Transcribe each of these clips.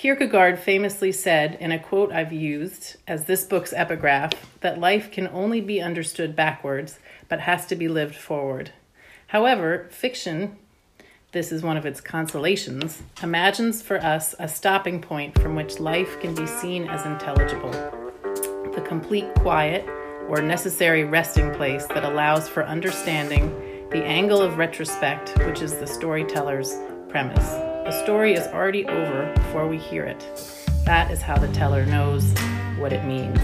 Kierkegaard famously said in a quote I've used as this book's epigraph that life can only be understood backwards, but has to be lived forward. However, fiction, this is one of its consolations, imagines for us a stopping point from which life can be seen as intelligible. The complete quiet or necessary resting place that allows for understanding the angle of retrospect, which is the storyteller's premise. The story is already over before we hear it. That is how the teller knows what it means.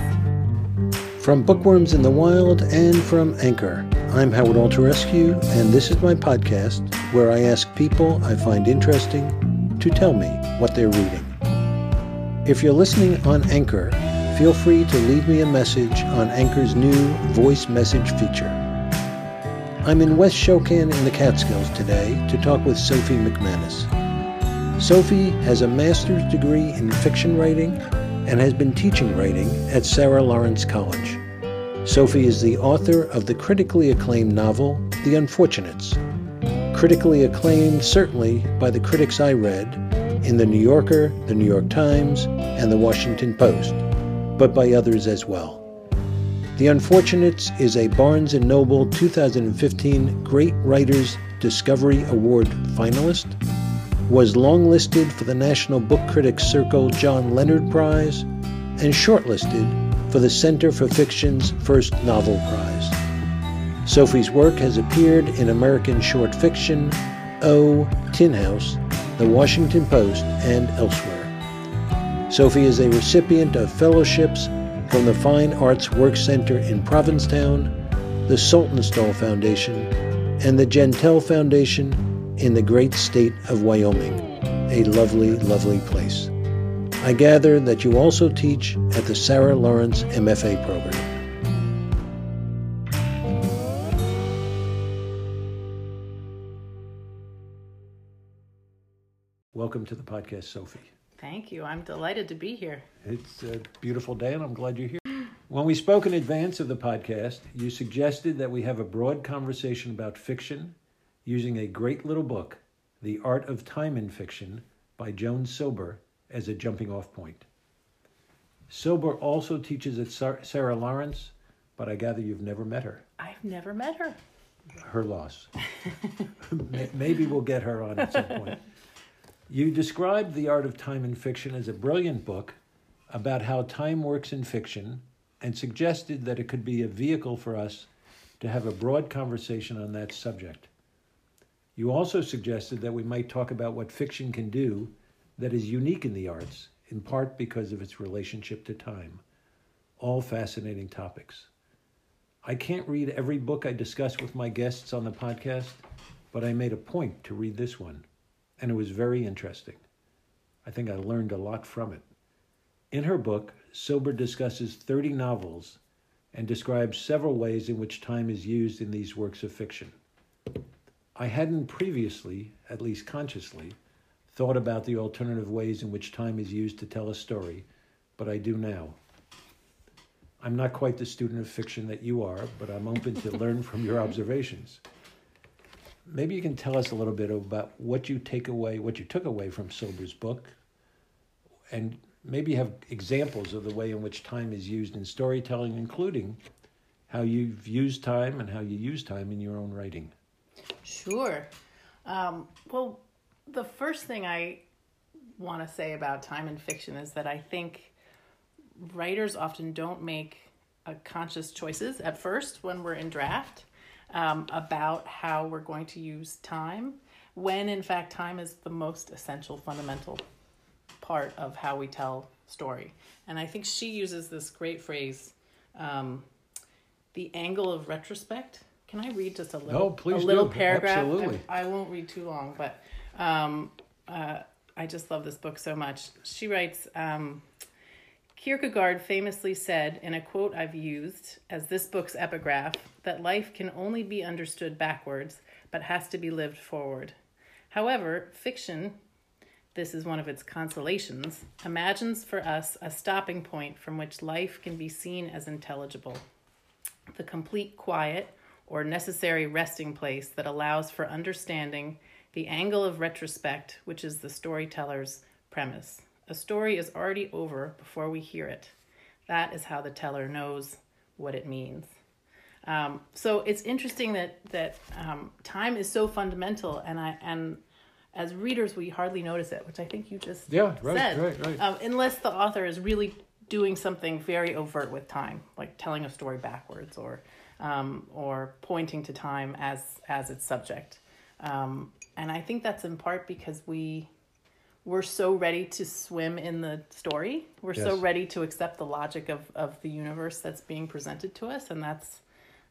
From Bookworms in the Wild and from Anchor, I'm Howard Alterescu, and this is my podcast where I ask people I find interesting to tell me what they're reading. If you're listening on Anchor, feel free to leave me a message on Anchor's new voice message feature. I'm in West Shokan in the Catskills today to talk with Sophie McManus. Sophie has a master's degree in fiction writing and has been teaching writing at Sarah Lawrence College. Sophie is the author of the critically acclaimed novel, The Unfortunates. Critically acclaimed, certainly, by the critics I read in The New Yorker, The New York Times, and The Washington Post, but by others as well. The Unfortunates is a Barnes & Noble 2015 Great Writers Discovery Award finalist was longlisted for the National Book Critics Circle John Leonard Prize and shortlisted for the Center for Fiction's first novel prize. Sophie's work has appeared in American Short Fiction, O, Tin House, The Washington Post, and elsewhere. Sophie is a recipient of fellowships from the Fine Arts Work Center in Provincetown, the Saltonstall Foundation, and the Jentel Foundation in the great state of Wyoming, a lovely, lovely place. I gather that you also teach at the Sarah Lawrence MFA program. Welcome to the podcast, Sophie. Thank you. I'm delighted to be here. It's a beautiful day, and I'm glad you're here. When we spoke in advance of the podcast, you suggested that we have a broad conversation about fiction using a great little book, The Art of Time in Fiction by Joan Silber, as a jumping off point. Silber also teaches at Sarah Lawrence, but I gather you've never met her. I've never met her. Her loss. Maybe we'll get her on at some point. You described The Art of Time in Fiction as a brilliant book about how time works in fiction and suggested that it could be a vehicle for us to have a broad conversation on that subject. You also suggested that we might talk about what fiction can do that is unique in the arts, in part because of its relationship to time. All fascinating topics. I can't read every book I discuss with my guests on the podcast, but I made a point to read this one, and it was very interesting. I think I learned a lot from it. In her book, Silber discusses 30 novels and describes several ways in which time is used in these works of fiction. I hadn't previously, at least consciously, thought about the alternative ways in which time is used to tell a story, but I do now. I'm not quite the student of fiction that you are, but I'm open to learn from your observations. Maybe you can tell us a little bit about what you take away, what you took away from Silber's book, and maybe have examples of the way in which time is used in storytelling, including how you've used time and how you use time in your own writing. Sure. Um, well, the first thing I want to say about time and fiction is that I think writers often don't make a conscious choices at first when we're in draft um, about how we're going to use time, when in fact time is the most essential, fundamental part of how we tell story. And I think she uses this great phrase, um, the angle of retrospect can I read just a little, no, please a little do. paragraph? Absolutely. I, I, won't read too long, but um, uh, I just love this book so much. She writes um, Kierkegaard famously said in a quote I've used as this book's epigraph that life can only be understood backwards, but has to be lived forward. However, fiction, this is one of its consolations, imagines for us a stopping point from which life can be seen as intelligible. The complete quiet, or necessary resting place that allows for understanding the angle of retrospect, which is the storyteller's premise. A story is already over before we hear it. That is how the teller knows what it means. Um, so it's interesting that that um, time is so fundamental, and I and as readers we hardly notice it, which I think you just Yeah, right, said. right, right. Um, unless the author is really doing something very overt with time, like telling a story backwards or um, or pointing to time as as its subject. Um, and I think that's in part because we we're so ready to swim in the story. We're so ready to accept the logic of, of the universe that's being presented to us, and that's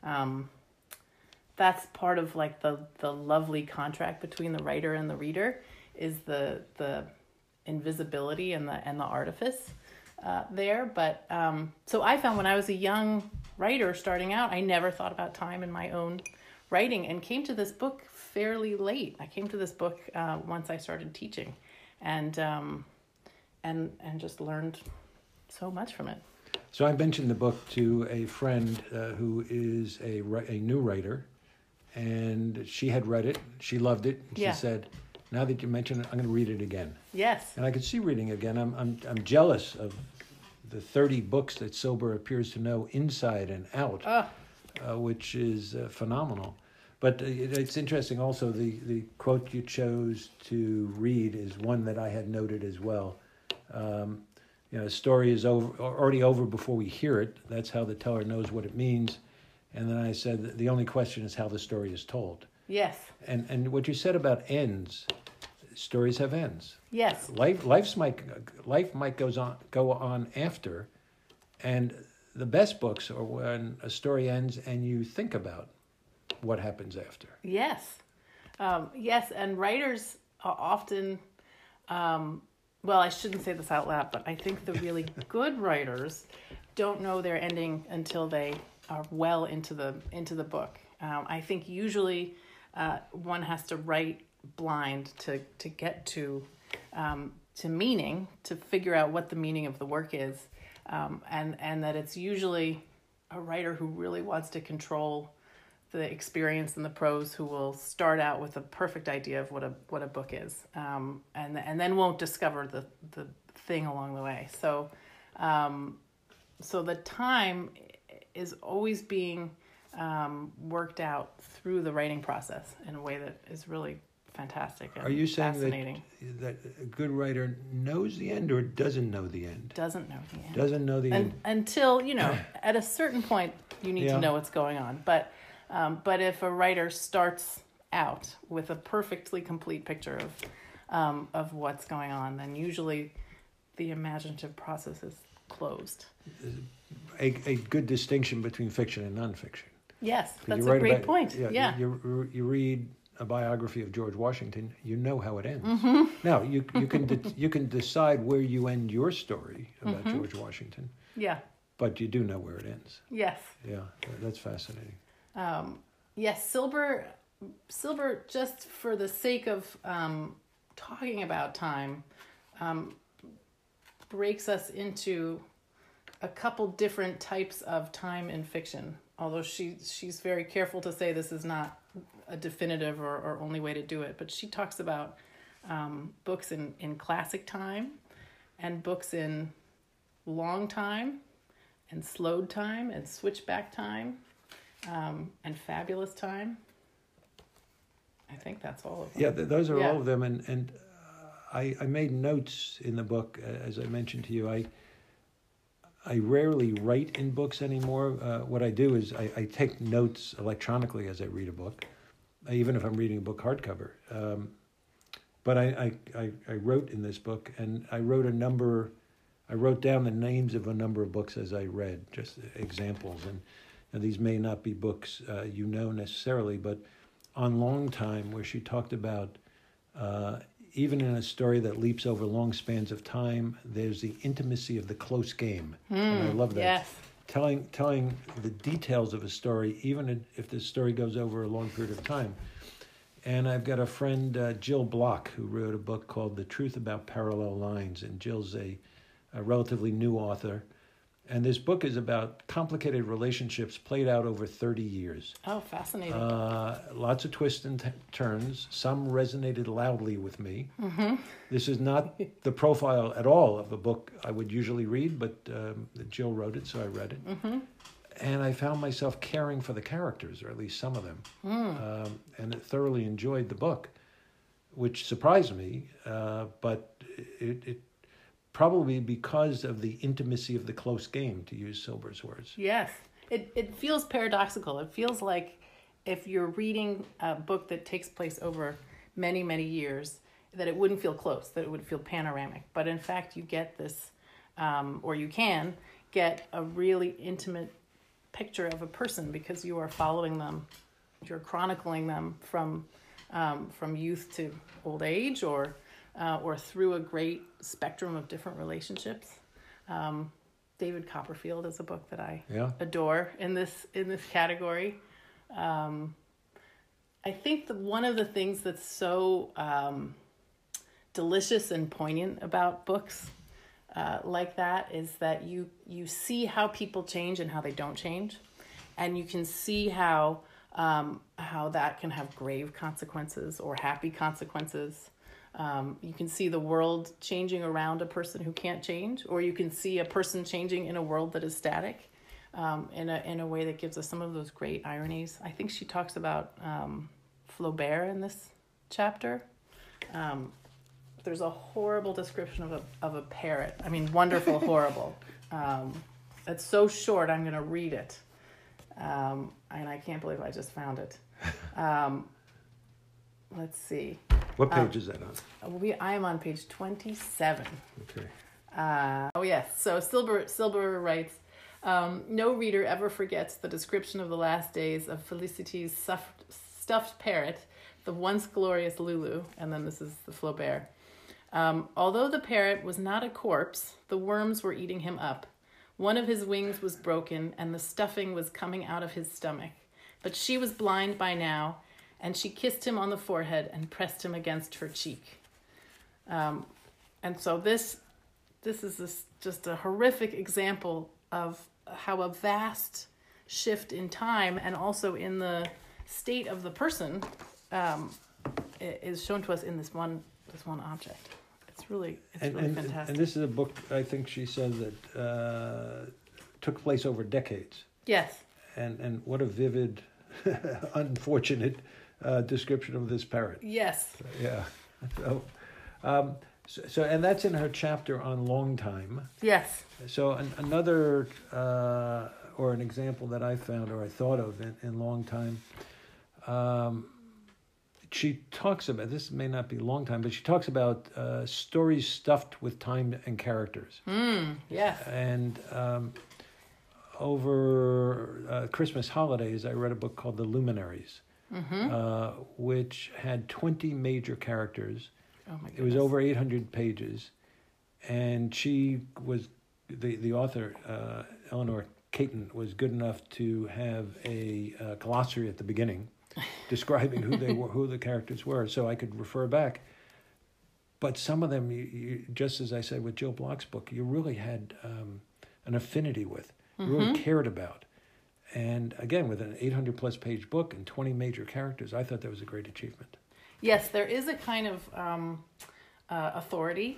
um, that's part of like the the lovely contract between the writer and the reader is the the invisibility and the and the artifice uh, there. But um, so I found when I was a young writer starting out, I never thought about time in my own writing, and came to this book fairly late. I came to this book uh, once I started teaching, and um, and and just learned so much from it. So I mentioned the book to a friend uh, who is a, a new writer, and she had read it. She loved it. She Yeah. said, "Now that you mention it, I'm going to read it again." Yes. And I could see reading again. I'm, I'm, I'm jealous of the 30 books that Silber appears to know inside and out, Oh, uh, which is uh, phenomenal. But uh, it, it's interesting also, the, the quote you chose to read is one that I had noted as well. Um, you know, a story is over, already over before we hear it. That's how the teller knows what it means. And then I said the only question is how the story is told. yes. And, and what you said about ends, stories have ends Yes. life life's might life might goes on go on after and the best books are when a story ends and you think about what happens after Yes. Um, yes, and writers are often, um, well, I shouldn't say this out loud, but I think the really good writers don't know their ending until they are well into the into the book. Um, I think usually uh, one has to write blind to to get to um, to meaning to figure out what the meaning of the work is, um, and and that it's usually a writer who really wants to control the experience and the prose who will start out with a perfect idea of what a what a book is, um, and and then won't discover the the thing along the way. So, um, so the time is always being um, worked out through the writing process in a way that is really fantastic. And are you saying fascinating? that that a good writer knows the end or doesn't know the end Doesn't know the end. doesn't know the and, end until you know at a certain point you need Yeah. to know what's going on but um, but if a writer starts out with a perfectly complete picture of um, of what's going on then usually the imaginative process is closed a, a good distinction between fiction and nonfiction Yes, that's you a great about- point yeah, You, you read a biography of George Washington, you know how it ends. Mm-hmm. Now you you can de- you can decide where you end your story about Mm-hmm. George Washington, yeah but you do know where it ends. yes Yeah, that's fascinating. Um, yes, Silber, Silber. Just for the sake of um, talking about time, um, breaks us into a couple different types of time in fiction. Although she she's very careful to say this is not a definitive or, or only way to do it, but she talks about um, books in in classic time, and books in long time, and slowed time, and switchback time um, and fabulous time. I think that's all of them. Yeah, th- those are Yeah. all of them, and and uh, I I made notes in the book uh, as I mentioned to you. I I rarely write in books anymore. Uh, what I do is I, I take notes electronically as I read a book, even if I'm reading a book hardcover. Um, but I, I, I, I wrote in this book, and I wrote a number. I wrote down the names of a number of books as I read, just examples. And, and these may not be books uh, you know necessarily, but on Long Time, where she talked about uh, even in a story that leaps over long spans of time, there's the intimacy of the close game. and I love that. yes. Telling, telling the details of a story, even if the story goes over a long period of time. And I've got a friend, uh, Jill Block, who wrote a book called The Truth About Parallel Lines. And Jill's a, a relatively new author. And this book is about complicated relationships played out over 30 years. Oh, fascinating. Uh, lots of twists and t- turns. Some resonated loudly with me. Mm-hmm. This is not the profile at all of a book I would usually read, but um, Jill wrote it, so I read it. Mm-hmm. And I found myself caring for the characters, or at least some of them, mm. um, and thoroughly enjoyed the book, which surprised me. Uh, but it, it probably because of the intimacy of the close game, to use Silber's words. Yes, it it feels paradoxical. It feels like if you're reading a book that takes place over many many years, that it wouldn't feel close, that it would feel panoramic. But in fact, you get this, um, or you can get a really intimate picture of a person because you are following them, you're chronicling them from um, from youth to old age, or uh, or through a great spectrum of different relationships. Um, David Copperfield is a book that I yeah. adore in this in this category. Um, I think that one of the things that's so um, delicious and poignant about books uh, like that is that you you see how people change and how they don't change, and you can see how um, how that can have grave consequences or happy consequences. Um, you can see the world changing around a person who can't change, or you can see a person changing in a world that is static um, in, a, in a way that gives us some of those great ironies. I think she talks about um, Flaubert in this chapter. Um, there's a horrible description of a, of a parrot. I mean, wonderful, horrible. Um, it's so short, I'm going to read it. Um, and I can't believe I just found it. let's see. What page um, is that on? We, I am on page 27. Okay. Uh, oh, yes. So Silber, Silber writes um, No reader ever forgets the description of the last days of Felicity's stuffed, stuffed parrot, the once glorious Lulu, and then this is the Flaubert. Um, although the parrot was not a corpse, the worms were eating him up. One of his wings was broken, and the stuffing was coming out of his stomach. But she was blind by now, and she kissed him on the forehead and pressed him against her cheek. Um, and so this this is this, just a horrific example of how a vast shift in time and also in the state of the person um, is shown to us in this one this one object. It's really it's and, really and, fantastic. And this is a book I think she said that uh, took place over decades. Yes. And and what a vivid, unfortunate uh, description of this parrot. Yes. So, yeah. So, um, so, so, and that's in her chapter on long time. Yes. So an, another uh, or an example that I found or I thought of in, in long time. Um, she talks about this may not be long time, but she talks about uh, stories stuffed with time and characters. Mm, yes. And um, over uh, Christmas holidays, I read a book called The Luminaries mm-hmm. uh, which had 20 major characters. Oh my It was over 800 pages. And she was, the, the author, uh, Eleanor Catton, was good enough to have a uh, glossary at the beginning describing who they were, who the characters were, so I could refer back. But some of them, you, you, just as I said with Jill Block's book, you really had um, an affinity with, you mm-hmm. really cared about. And again, with an 800 plus page book and 20 major characters, I thought that was a great achievement. Yes, there is a kind of um, uh, authority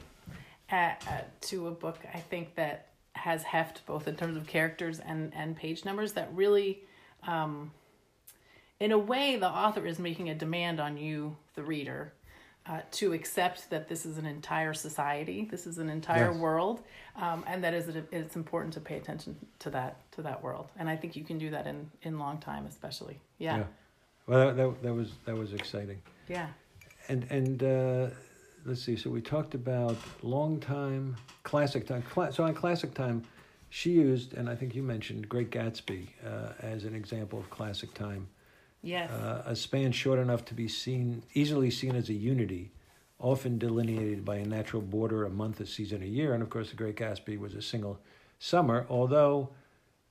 at, to a book, I think, that has heft both in terms of characters and, and page numbers that really, um, in a way, the author is making a demand on you, the reader, uh, to accept that this is an entire society, this is an entire yes. world, um, and that is it's important to pay attention to that to that world. And I think you can do that in in long time, especially. Yeah. yeah. Well, that, that, that was that was exciting. Yeah. And and uh, let's see. So we talked about long time, classic time. so on classic time, she used, and I think you mentioned Great Gatsby uh, as an example of classic time. Yes. Uh, a span short enough to be seen, easily seen as a unity, often delineated by a natural border, a month, a season, a year. And of course, The Great Gatsby was a single summer, although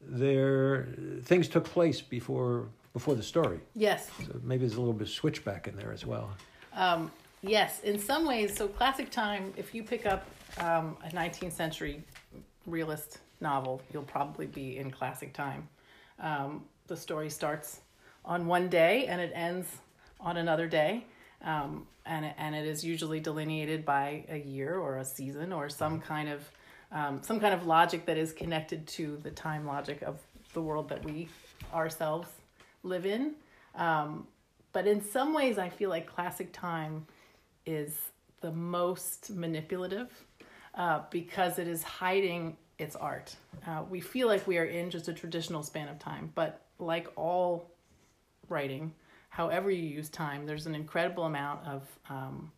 there things took place before before the story. Yes. So maybe there's a little bit of switchback in there as well. Um, yes, in some ways. So classic time. If you pick up um, a 19th century realist novel, you'll probably be in classic time. Um, the story starts on one day and it ends on another day. Um, and, and it is usually delineated by a year or a season or some kind of um, some kind of logic that is connected to the time logic of the world that we ourselves live in. Um, but in some ways, I feel like classic time is the most manipulative uh, because it is hiding its art. Uh, we feel like we are in just a traditional span of time, but like all writing, however you use time, there's an incredible amount of um,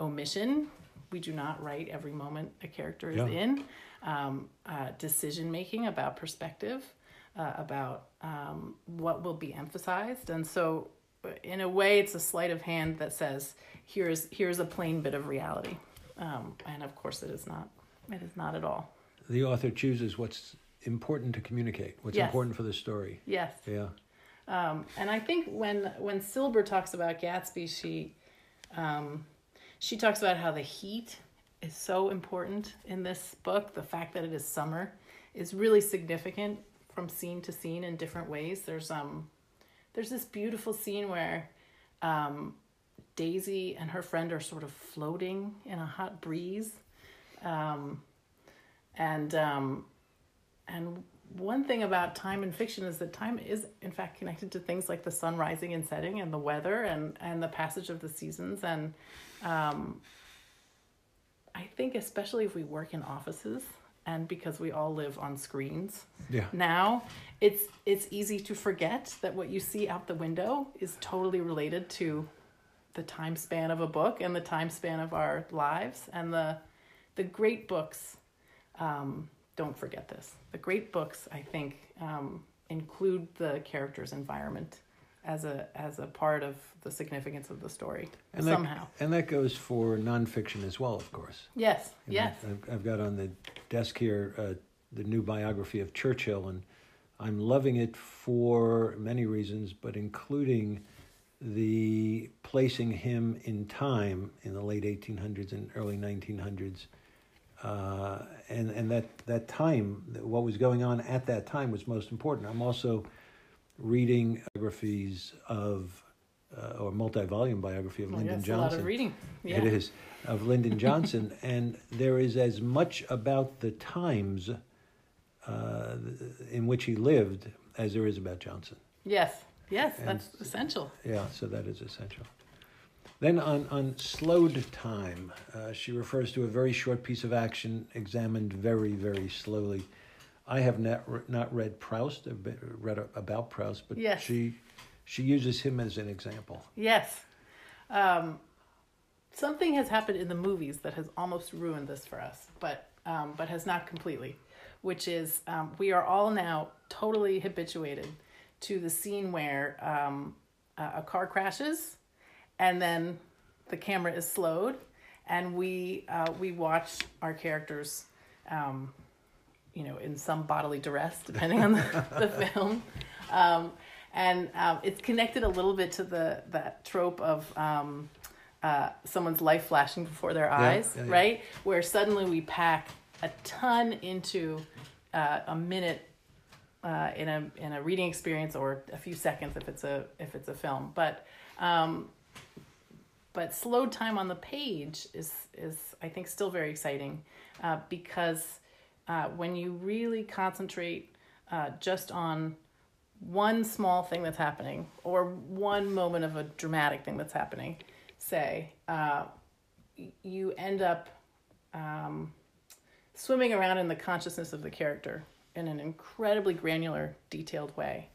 omission. We do not write every moment a character is Yeah. in. Um, uh, decision making about perspective, uh, about um, what will be emphasized, and so uh, in a way, it's a sleight of hand that says, "Here's here's a plain bit of reality," um, and of course, it is not. It is not at all. The author chooses what's important to communicate, what's Yes. important for the story. Yes. Yeah. Um, and I think when when Silber talks about Gatsby, she um, she talks about how the heat is so important in this book. The fact that it is summer is really significant from scene to scene in different ways. There's um there's this beautiful scene where um, Daisy and her friend are sort of floating in a hot breeze, um, and um, and one thing about time in fiction is that time is in fact connected to things like the sun rising and setting and the weather and and the passage of the seasons. And um, I think especially if we work in offices and because we all live on screens Yeah. now it's it's easy to forget that what you see out the window is totally related to the time span of a book and the time span of our lives. And the the great books um, don't forget this the great books i think um, include the character's environment as a as a part of the significance of the story And somehow That, and that goes for nonfiction as well, of course. yes yes I've, I've got on the desk here uh, the new biography of Churchill, and I'm loving it for many reasons, but including the placing him in time in the late 1800s and early 1900s. Uh, and and that, that time, what was going on at that time was most important. I'm also reading biographies of, uh, or multi-volume biography of Well, Lyndon yes, Johnson. a lot of reading yeah. It is of Lyndon Johnson, and there is as much about the times uh, in which he lived as there is about Johnson. yes yes And- that's essential Yeah, so that is essential. Then on, on slowed time, uh, she refers to a very short piece of action examined very, very slowly. I have not, not read Proust, I've read about Proust, but Yes. she, she uses him as an example. Yes. Um, something has happened in the movies that has almost ruined this for us, but um, but has not completely. Which is um, we are all now totally habituated to the scene where um, a car crashes, and then the camera is slowed, and we uh, we watch our characters. Um, you know, in some bodily duress, depending on the, the film. Um, and um, it's connected a little bit to the that trope of um, uh, someone's life flashing before their eyes, yeah, yeah. right? Where suddenly we pack a ton into uh, a minute uh, in a in a reading experience or a few seconds if it's a if it's a film. But um, but slowed time on the page is is I think still very exciting uh, because uh, when you really concentrate uh, just on one small thing that's happening or one moment of a dramatic thing that's happening, say, uh, you end up um, swimming around in the consciousness of the character in an incredibly granular, detailed way.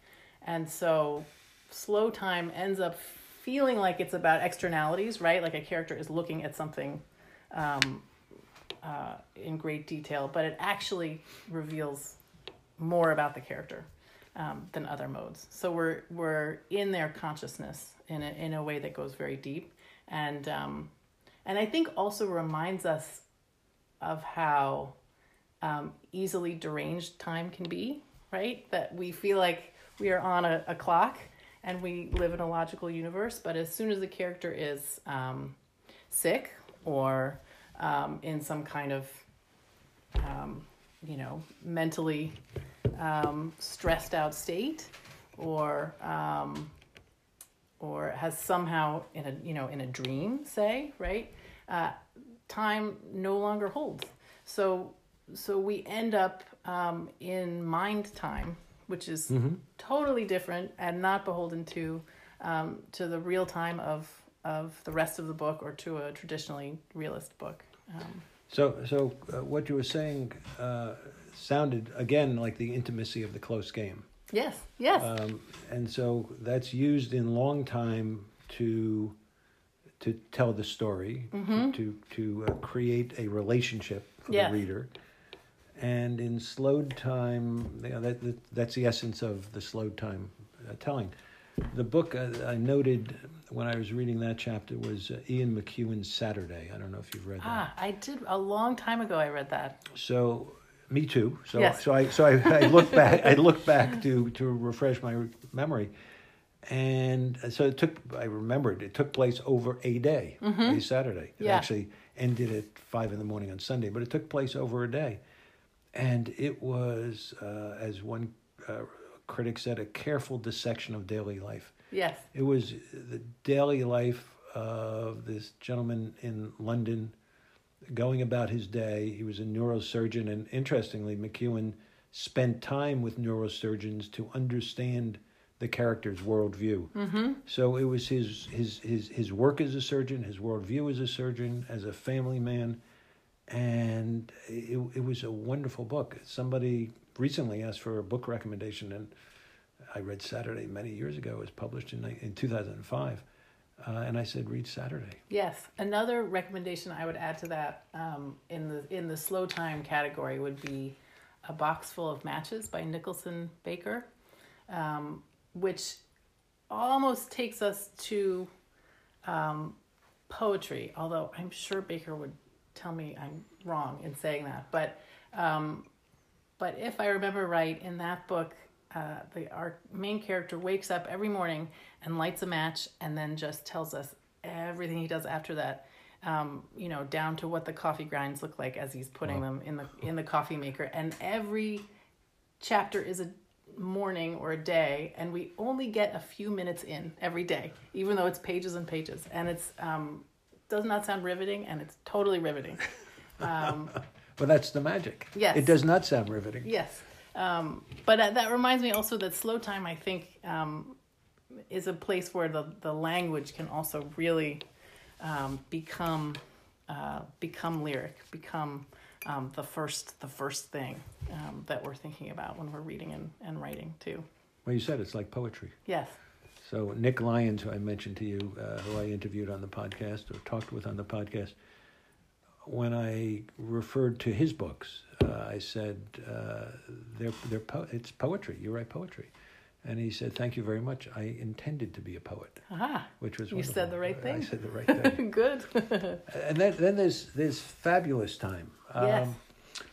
And so slow time ends up feeling like it's about externalities, right? Like a character is looking at something um, uh, in great detail, but it actually reveals more about the character um, than other modes. So we're we're in their consciousness in a, in a way that goes very deep, and um, and I think also reminds us of how um, easily deranged time can be. Right, that we feel like we are on a, a clock and we live in a logical universe, but as soon as the character is um, sick or um, in some kind of um, you know, mentally um, stressed out state, or um, or has somehow in a you know in a dream, say right, uh, time no longer holds. So so we end up um, in mind time, which is totally different and not beholden to um, to the real time of of the rest of the book or to a traditionally realist book. Um, So, so uh, what you were saying uh, sounded again like the intimacy of the close game, yes, yes, um, and so that's used in long time to to tell the story, to to uh, create a relationship for Yes. the reader, and in slowed time, you know, that, that that's the essence of the slowed time uh, telling. The book uh, I noted when I was reading that chapter was uh, Ian McEwan's Saturday. I don't know if you've read that. ah, I did a long time ago. I read that. So, me too. So, Yes. so I so I, I look back. I look back to to refresh my memory, and so it took. I remembered it took place over a day, a Saturday. It Mm-hmm. Yeah. actually ended at five in the morning on Sunday, but it took place over a day, and it was, uh, as one uh, critic said, a careful dissection of daily life. Yes, It was the daily life of this gentleman in London going about his day. He was a neurosurgeon, and interestingly, McEwan spent time with neurosurgeons to understand the character's worldview. Mm-hmm. So it was his, his, his, his work as a surgeon, his worldview as a surgeon, as a family man, and it, it was a wonderful book. Somebody recently asked for a book recommendation, and I read Saturday many years ago. It was published in, in 2005. Uh, and I said, read Saturday. yes. Another recommendation I would add to that um, in the in the slow time category would be a box full of matches by Nicholson Baker, um, which almost takes us to um, poetry. Although I'm sure Baker would tell me I'm wrong in saying that, but um, but if I remember right, in that book, uh, the our main character wakes up every morning and lights a match, and then just tells us everything he does after that. Um, you know, down to what the coffee grinds look like as he's putting them in the in the coffee maker, and every chapter is a morning or a day, and we only get a few minutes in every day, even though it's pages and pages, and it's um, does not sound riveting, and it's totally riveting. Um, But that's the magic. Yes. It does not sound riveting. Yes. Um, but uh, that reminds me also that slow time, I think, um, is a place where the, the language can also really um, become uh, become lyric, become um, the first the first thing um, that we're thinking about when we're reading and, and writing too. Well, you said it's like poetry. Yes. So Nick Lyons, who I mentioned to you, uh, who I interviewed on the podcast or talked with on the podcast, when I referred to his books, uh, I said uh, they're they're po- it's poetry. You write poetry, and he said, "Thank you very much. I intended to be a poet," Aha. which was You wonderful. said the right thing. I said the right thing. Good. and then then there's there's fabulous time. um, Yes.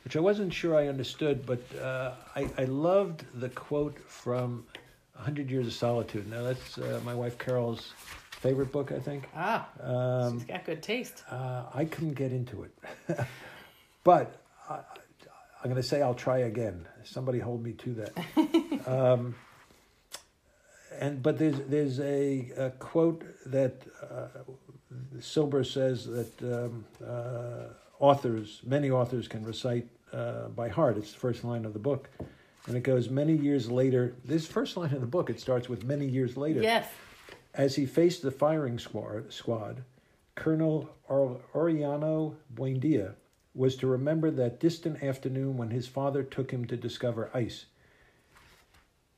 Which I wasn't sure I understood, but uh, I, I loved the quote from A Hundred Years of Solitude. Now, that's uh, my wife Carol's favorite book, I think. ah, Um, she's got good taste. uh, I couldn't get into it. but I, I'm going to say I'll try again. Somebody hold me to that. um, and but there's there's a, a quote that uh, Silber says that um, uh, authors, many authors, can recite uh, by heart. It's the first line of the book, and it goes many years later. This first line of the book it starts with many years later. Yes. As he faced the firing squad, squad Colonel Or- Aureliano Buendia was to remember that distant afternoon when his father took him to discover ice.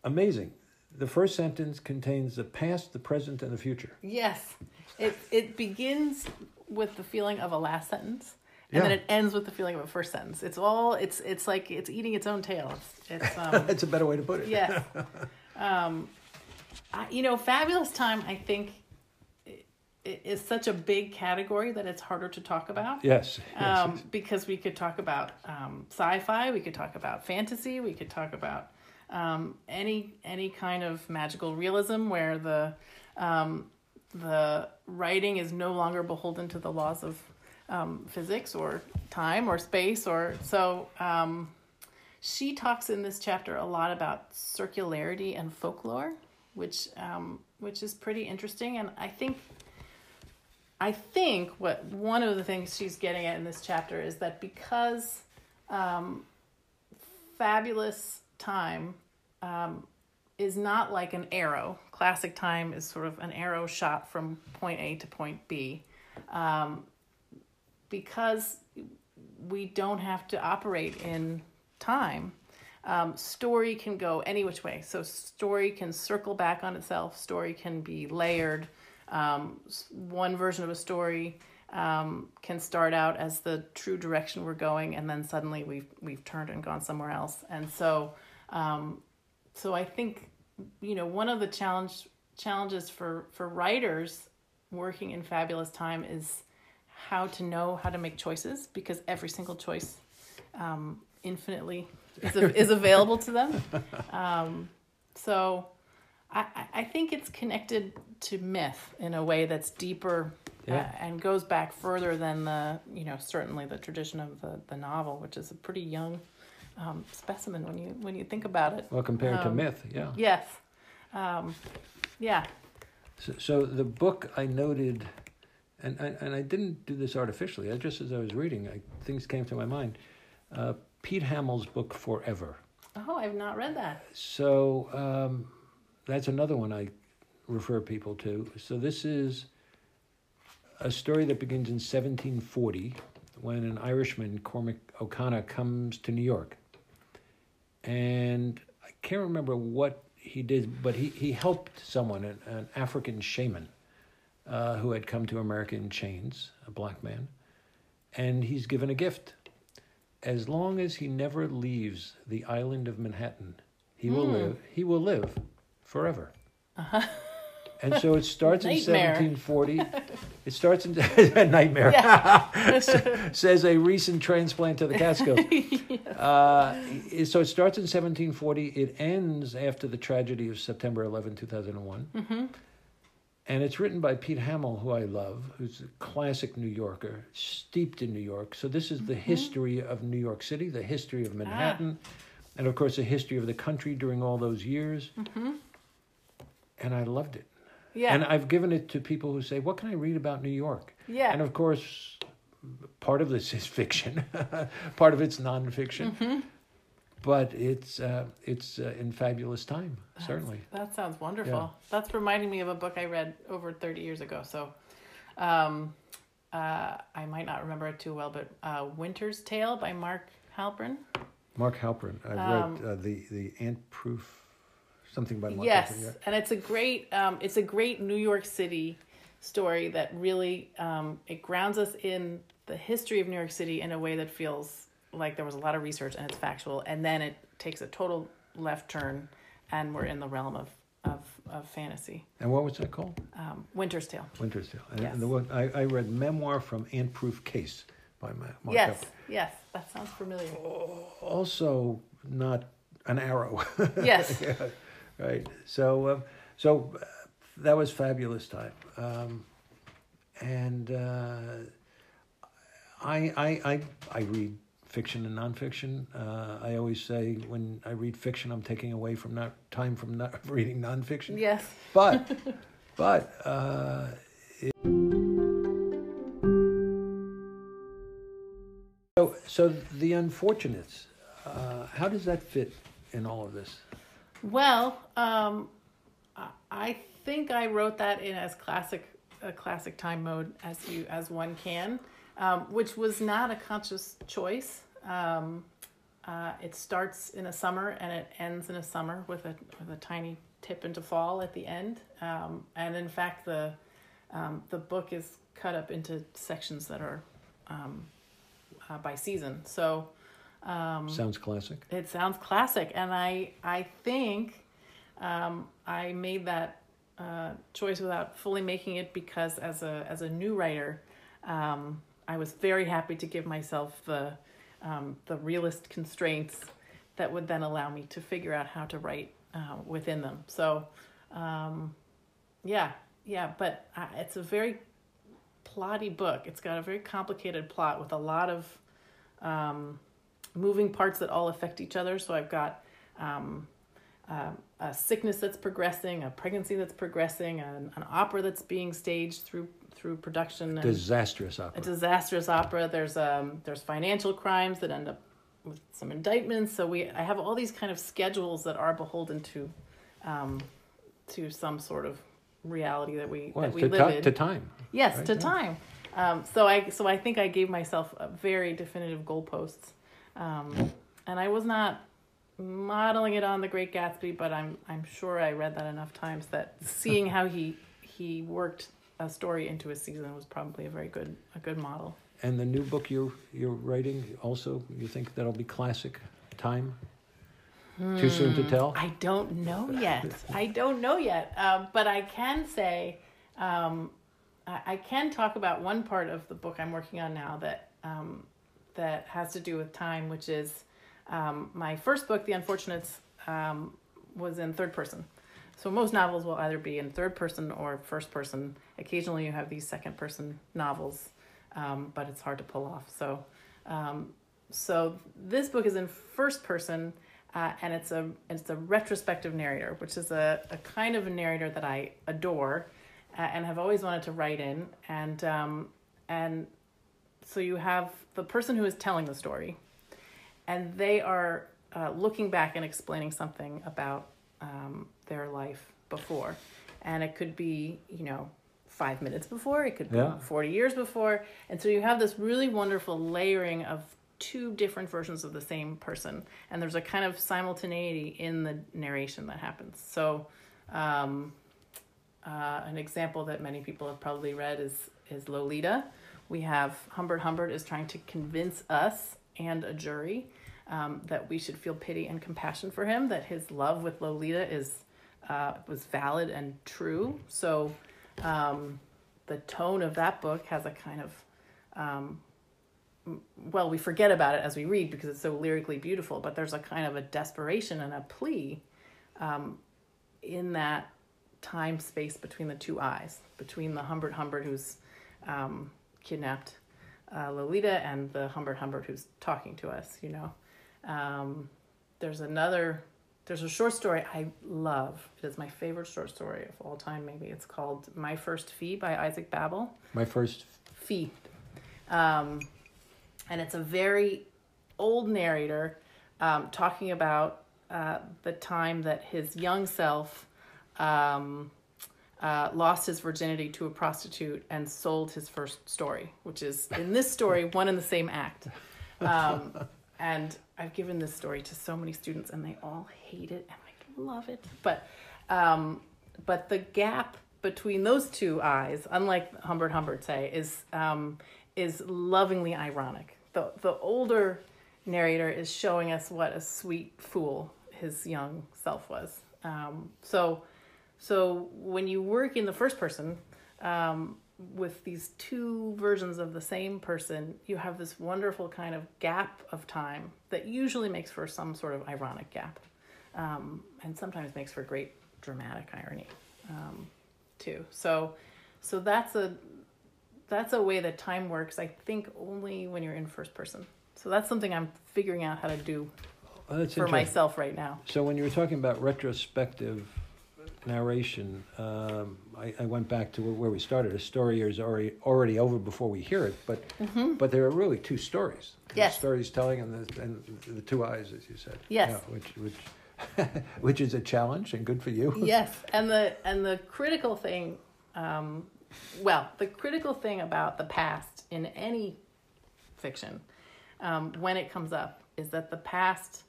Amazing. The first sentence contains the past, the present, and the future. Yes. It it begins with the feeling of a last sentence. And then it ends with the feeling of a first sentence. It's all it's it's like it's eating its own tail. It's, it's um That's a better way to put it. yes. Um I, you know, fabulous time I think is such a big category that it's harder to talk about. Yes. yes. Um, because we could talk about um, sci-fi, we could talk about fantasy, we could talk about um, any any kind of magical realism where the um, the writing is no longer beholden to the laws of um, physics or time or space or so. Um, she talks in this chapter a lot about circularity and folklore, which um, which is pretty interesting. And I think I think what one of the things she's getting at in this chapter is that because um, fabulous time um, is not like an arrow. Classic time is sort of an arrow shot from point A to point B. Um, because we don't have to operate in time. Um, story can go any which way. So, story can circle back on itself, story can be layered. Um, one version of a story um, can start out as the true direction we're going, and then suddenly we've we've turned and gone somewhere else. And so, um, so I think you know one of the challenge challenges for for writers working in fabulous time is how to know how to make choices because every single choice um, infinitely is, is available to them. Um, so I, I think it's connected to myth in a way that's deeper uh, Yeah. and goes back further than the, you know, certainly the tradition of the, the novel, which is a pretty young um, specimen when you when you think about it. Well, compared to Um, myth, yeah. Yes. Um, yeah. So, so the book I noted, and, and and I didn't do this artificially. I just as I was reading, I, things came to my mind. Uh, Pete Hamill's book Forever. Oh, I've not read that. So um, that's another one I refer people to. So this is a story that begins in 1740 when an Irishman, Cormac O'Connor, comes to New York. And I can't remember what he did, but he, he helped someone, an, an African shaman, uh, who had come to America in chains, a black man. And he's given a gift. As long as he never leaves the island of Manhattan, he will live. He will live forever. And so it starts in 1740. It starts in a nightmare. Says a recent transplant to the Catskills. uh, so it starts in 1740. It ends after the tragedy of September 11, 2001. And it's written by Pete Hamill, who I love, who's a classic New Yorker, steeped in New York. So this is the mm-hmm. history of New York City, the history of ah. Manhattan, and of course the history of the country during all those years. Mm-hmm. And I loved it. Yeah. And I've given it to people who say, "What can I read about New York?" Yeah. And of course, part of this is fiction, part of it's nonfiction, Mm-hmm. But it's uh, it's uh, in fabulous time, certainly. That sounds wonderful. Yeah. That's reminding me of a book I read over 30 years ago. So um, uh, I might not remember it too well, but uh, Winter's Tale by Mark Halpern. Mark Halperin. I've Um, read uh, the the ant proof something by Mark yes, Halperin. Yeah. and it's a great um, it's a great New York City story that really um, it grounds us in the history of New York City in a way that feels like there was a lot of research and it's factual, and then it takes a total left turn, and we're in the realm of of, of fantasy. And what was that called? Um, Winter's Tale. Winter's Tale. And, Yes. and the one I, I read Memoir from Ant Proof Case by Ma- Mark yes, Halperin. yes, that sounds familiar. Also, not an arrow. Yes. yeah, right. So, um, so uh, that was fabulous time, um, and uh, I, I, I, I read fiction and nonfiction. Uh, I always say when I read fiction, I'm taking away from not time from not reading nonfiction. Yes. But, but. Uh, it- so, so the unfortunates. Uh, how does that fit in all of this? Well, um, I- I think I wrote that in as classic a classic time mode as you as one can, um, which was not a conscious choice. Um, uh, it starts in a summer and it ends in a summer with a with a tiny tip into fall at the end. Um, and in fact, the um, the book is cut up into sections that are um, uh, by season. So. Um, Sounds classic. it sounds classic, and I I think um, I made that uh, choice without fully making it because as a as a new writer, um, I was very happy to give myself the um, the realist constraints that would then allow me to figure out how to write uh, within them. So, um, yeah, yeah, but uh, it's a very plotty book. It's got a very complicated plot with a lot of um, moving parts that all affect each other. So I've got um, uh, a sickness that's progressing, a pregnancy that's progressing, an, an opera that's being staged through through production. Disastrous opera. a disastrous opera. There's um there's financial crimes that end up with some indictments. So we I have all these kind of schedules that are beholden to um, to some sort of reality that we well, that we to, live in. to time. Yes, right? to Yeah. time. Um, so I so I think I gave myself a very definitive goalposts, um, and I was not modeling it on The Great Gatsby, but I'm I'm sure I read that enough times that seeing how he he worked a story into a season was probably a very good a good model. And the new book you're you're writing also, you think that'll be classic time? Too soon to tell. I don't know yet. I don't know yet. Um, but I can say, um, I, I can talk about one part of the book I'm working on now that um, that has to do with time, which is um, my first book, The Unfortunates, um, was in third person. So most novels will either be in third person or first person. Occasionally, you have these second person novels, um, but it's hard to pull off. So, um, so this book is in first person, uh, and it's a it's a retrospective narrator, which is a, a kind of a narrator that I adore, uh, and have always wanted to write in. And um, and so you have the person who is telling the story, and they are uh, looking back and explaining something about um, their life before, and it could be you know five minutes before, it could be Yeah. forty years before, and so you have this really wonderful layering of two different versions of the same person, and there's a kind of simultaneity in the narration that happens. So. Um, uh, an example that many people have probably read is is Lolita. We have Humbert Humbert is trying to convince us and a jury um, that we should feel pity and compassion for him. That his love with Lolita is uh, was valid and true. So um, the tone of that book has a kind of um, well, we forget about it as we read because it's so lyrically beautiful. But there's a kind of a desperation and a plea um, in that time space between the two eyes, between the Humbert Humbert who's um, kidnapped uh, Lolita and the Humbert Humbert who's talking to us, you know. Um, there's another, there's a short story I love. It is my favorite short story of all time, maybe. It's called My First Fee by Isaac Babel My first fee. Um, and it's a very old narrator um, talking about uh, the time that his young self um, uh, lost his virginity to a prostitute and sold his first story, which is in this story one and the same act. Um, and I've given this story to so many students, and they all hate it and I love it. But um, but the gap between those two eyes, unlike Humbert Humbert say, is um, is lovingly ironic. The the older narrator is showing us what a sweet fool his young self was. Um, so so when you work in the first person um, with these two versions of the same person, you have this wonderful kind of gap of time that usually makes for some sort of ironic gap, um, and sometimes makes for great dramatic irony um, too. So, so that's a that's a way that time works. I think only when you're in first person. So that's something I'm figuring out how to do Well, for myself right now. So when you were talking about retrospective narration, um, I, I went back to where we started. A story is already already over before we hear it, but but there are really two stories. Mm-hmm. Yes. stories telling and the, and the two eyes, as you said. Yes. Yeah, which which which is a challenge and good for you. yes and the and the critical thing um, well the critical thing about the past in any fiction um, when it comes up is that the past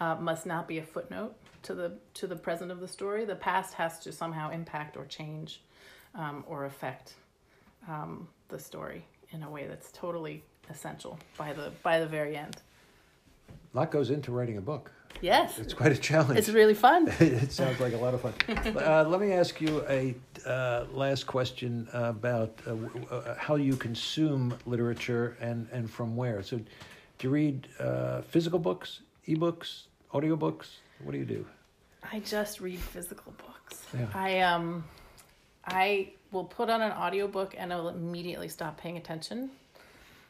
uh, must not be a footnote to the to the present of the story the past has to somehow impact or change um, or affect um, the story in a way that's totally essential by the by the very end A lot goes into writing a book. yes It's quite a challenge. it's really fun it sounds like a lot of fun. Uh, let me ask you a uh, last question about uh, w- uh, how you consume literature and, and from where. So, do you read uh, physical books, ebooks, audiobooks? What do you do? I just read physical books. Yeah. I um I will put on an audiobook and I'll immediately stop paying attention.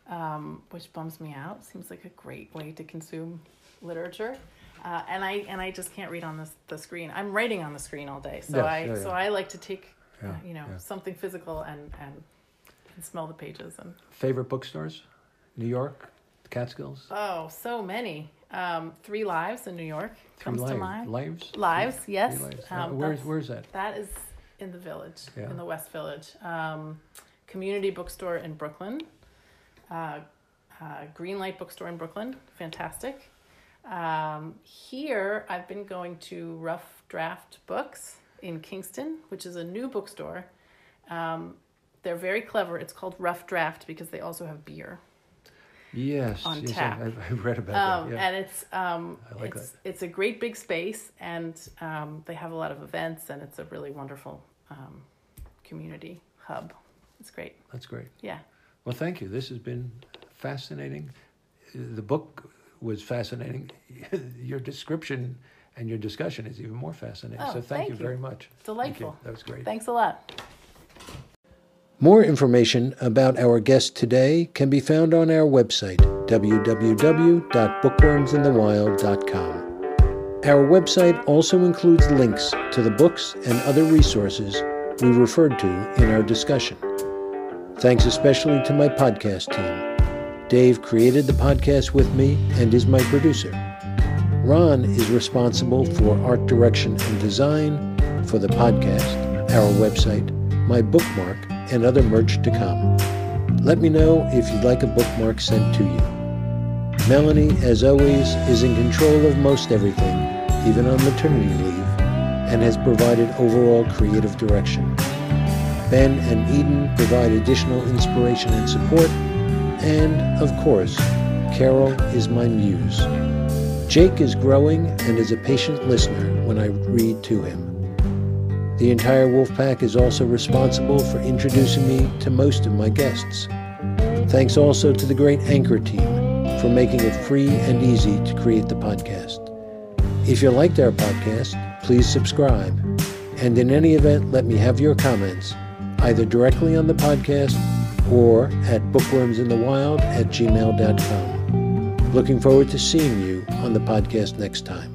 um, which bums me out. Seems like a great way to consume literature. Uh, and I and I just can't read on the the screen. I'm writing on the screen all day, so Yes, I yeah, so. I like to take uh, Yeah, you know yeah. something physical and, and and smell the pages and Favorite bookstores? New York, the Catskills, oh so many. Um, Three Lives in New York comes Lives. to mind. Lives. Lives, Three yes. Lives. Um, where's where's that? That is in the village, Yeah. in the West Village. Um, community bookstore in Brooklyn. Uh, uh, Greenlight bookstore in Brooklyn, fantastic. Um, here, I've been going to Rough Draft Books in Kingston, which is a new bookstore. Um, they're very clever. It's called Rough Draft because they also have beer. Yes, on yes, tap. I, I've, I've read about Um, that. Yeah. And it's um, like it's it's a great big space, and um, they have a lot of events, and it's a really wonderful um, community hub. It's great. That's great. Yeah. Well, thank you. This has been fascinating. The book was fascinating. your description and your discussion is even more fascinating. Oh, so thank, thank you you. very much. Thank you. Delightful. That was great. Thanks a lot. More information about our guest today can be found on our website, www.bookwormsinthewild.com. Our website also includes links to the books and other resources we referred to in our discussion. Thanks especially to my podcast team. Dave created the podcast with me and is my producer. Ron is responsible for art direction and design for the podcast, our website, my bookmark, and other merch to come. Let me know if you'd like a bookmark sent to you. Melanie, as always, is in control of most everything, even on maternity leave, and has provided overall creative direction. Ben and Eden provide additional inspiration and support, and, of course, Carol is my muse. Jake is growing and is a patient listener when I read to him. The entire Wolfpack is also responsible for introducing me to most of my guests. Thanks also to the great Anchor team for making it free and easy to create the podcast. If you liked our podcast, please subscribe. And in any event, let me have your comments, either directly on the podcast or at bookwormsinthewild at gmail.com. Looking forward to seeing you on the podcast next time.